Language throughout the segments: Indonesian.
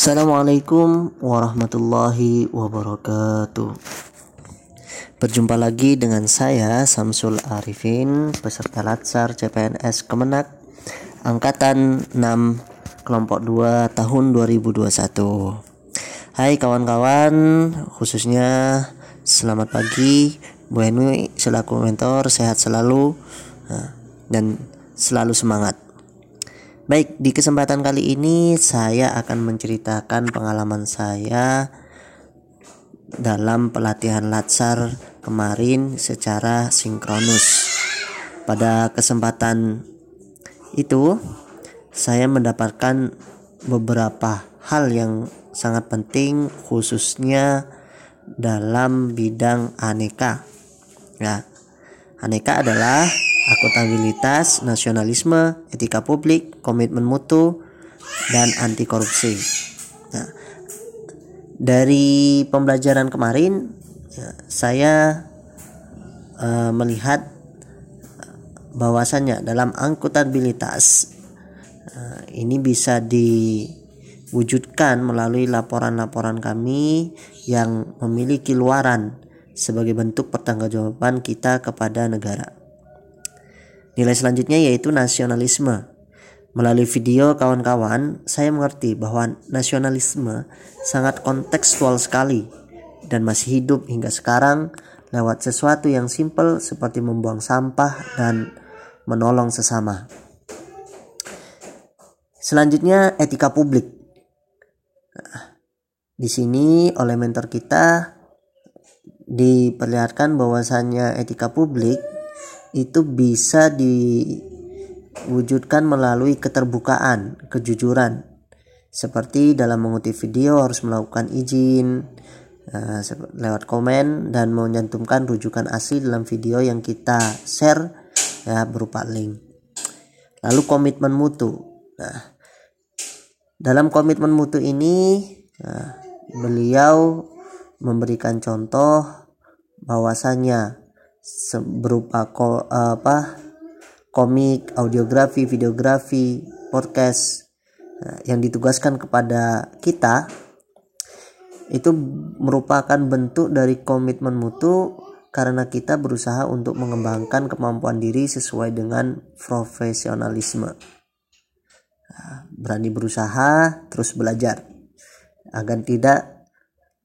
Assalamualaikum warahmatullahi wabarakatuh. Berjumpa lagi dengan saya Samsul Arifin, peserta Latsar CPNS Kemenak angkatan 6 kelompok 2 tahun 2021. Hai kawan-kawan, khususnya selamat pagi Bu Henui selaku mentor sehat selalu nah, dan selalu semangat. Baik, di kesempatan kali ini saya akan menceritakan pengalaman saya dalam pelatihan latsar kemarin secara sinkronus. Pada kesempatan itu, saya mendapatkan beberapa hal yang sangat penting khususnya dalam bidang aneka. Ya. Aneka adalah akuntabilitas, nasionalisme, etika publik, komitmen mutu, dan anti korupsi. Nah, dari pembelajaran kemarin, ya, saya uh, melihat bahwasannya dalam akuntabilitas uh, ini bisa diwujudkan melalui laporan-laporan kami yang memiliki luaran sebagai bentuk pertanggungjawaban kita kepada negara. Nilai selanjutnya yaitu nasionalisme. Melalui video kawan-kawan, saya mengerti bahwa nasionalisme sangat kontekstual sekali dan masih hidup hingga sekarang lewat sesuatu yang simpel seperti membuang sampah dan menolong sesama. Selanjutnya etika publik. Di sini oleh mentor kita diperlihatkan bahwasannya etika publik itu bisa diwujudkan melalui keterbukaan, kejujuran. Seperti dalam mengutip video harus melakukan izin uh, lewat komen dan menyantumkan rujukan asli dalam video yang kita share ya berupa link. Lalu komitmen mutu. Nah, dalam komitmen mutu ini nah, beliau memberikan contoh bahwasanya berupa ko, apa komik, audiografi, videografi, podcast nah, yang ditugaskan kepada kita itu merupakan bentuk dari komitmen mutu karena kita berusaha untuk mengembangkan kemampuan diri sesuai dengan profesionalisme. Nah, berani berusaha, terus belajar agar tidak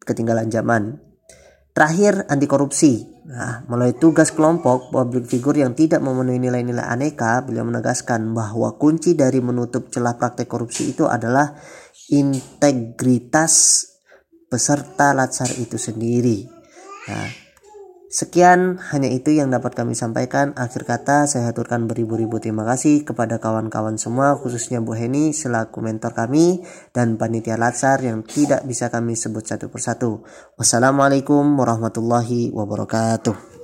ketinggalan zaman. Terakhir, anti korupsi. Nah, melalui tugas kelompok public figure yang tidak memenuhi nilai-nilai aneka, beliau menegaskan bahwa kunci dari menutup celah praktek korupsi itu adalah integritas peserta latsar itu sendiri. Nah, Sekian hanya itu yang dapat kami sampaikan. Akhir kata saya aturkan beribu-ribu terima kasih kepada kawan-kawan semua khususnya Bu Heni selaku mentor kami dan panitia Latsar yang tidak bisa kami sebut satu persatu. Wassalamualaikum warahmatullahi wabarakatuh.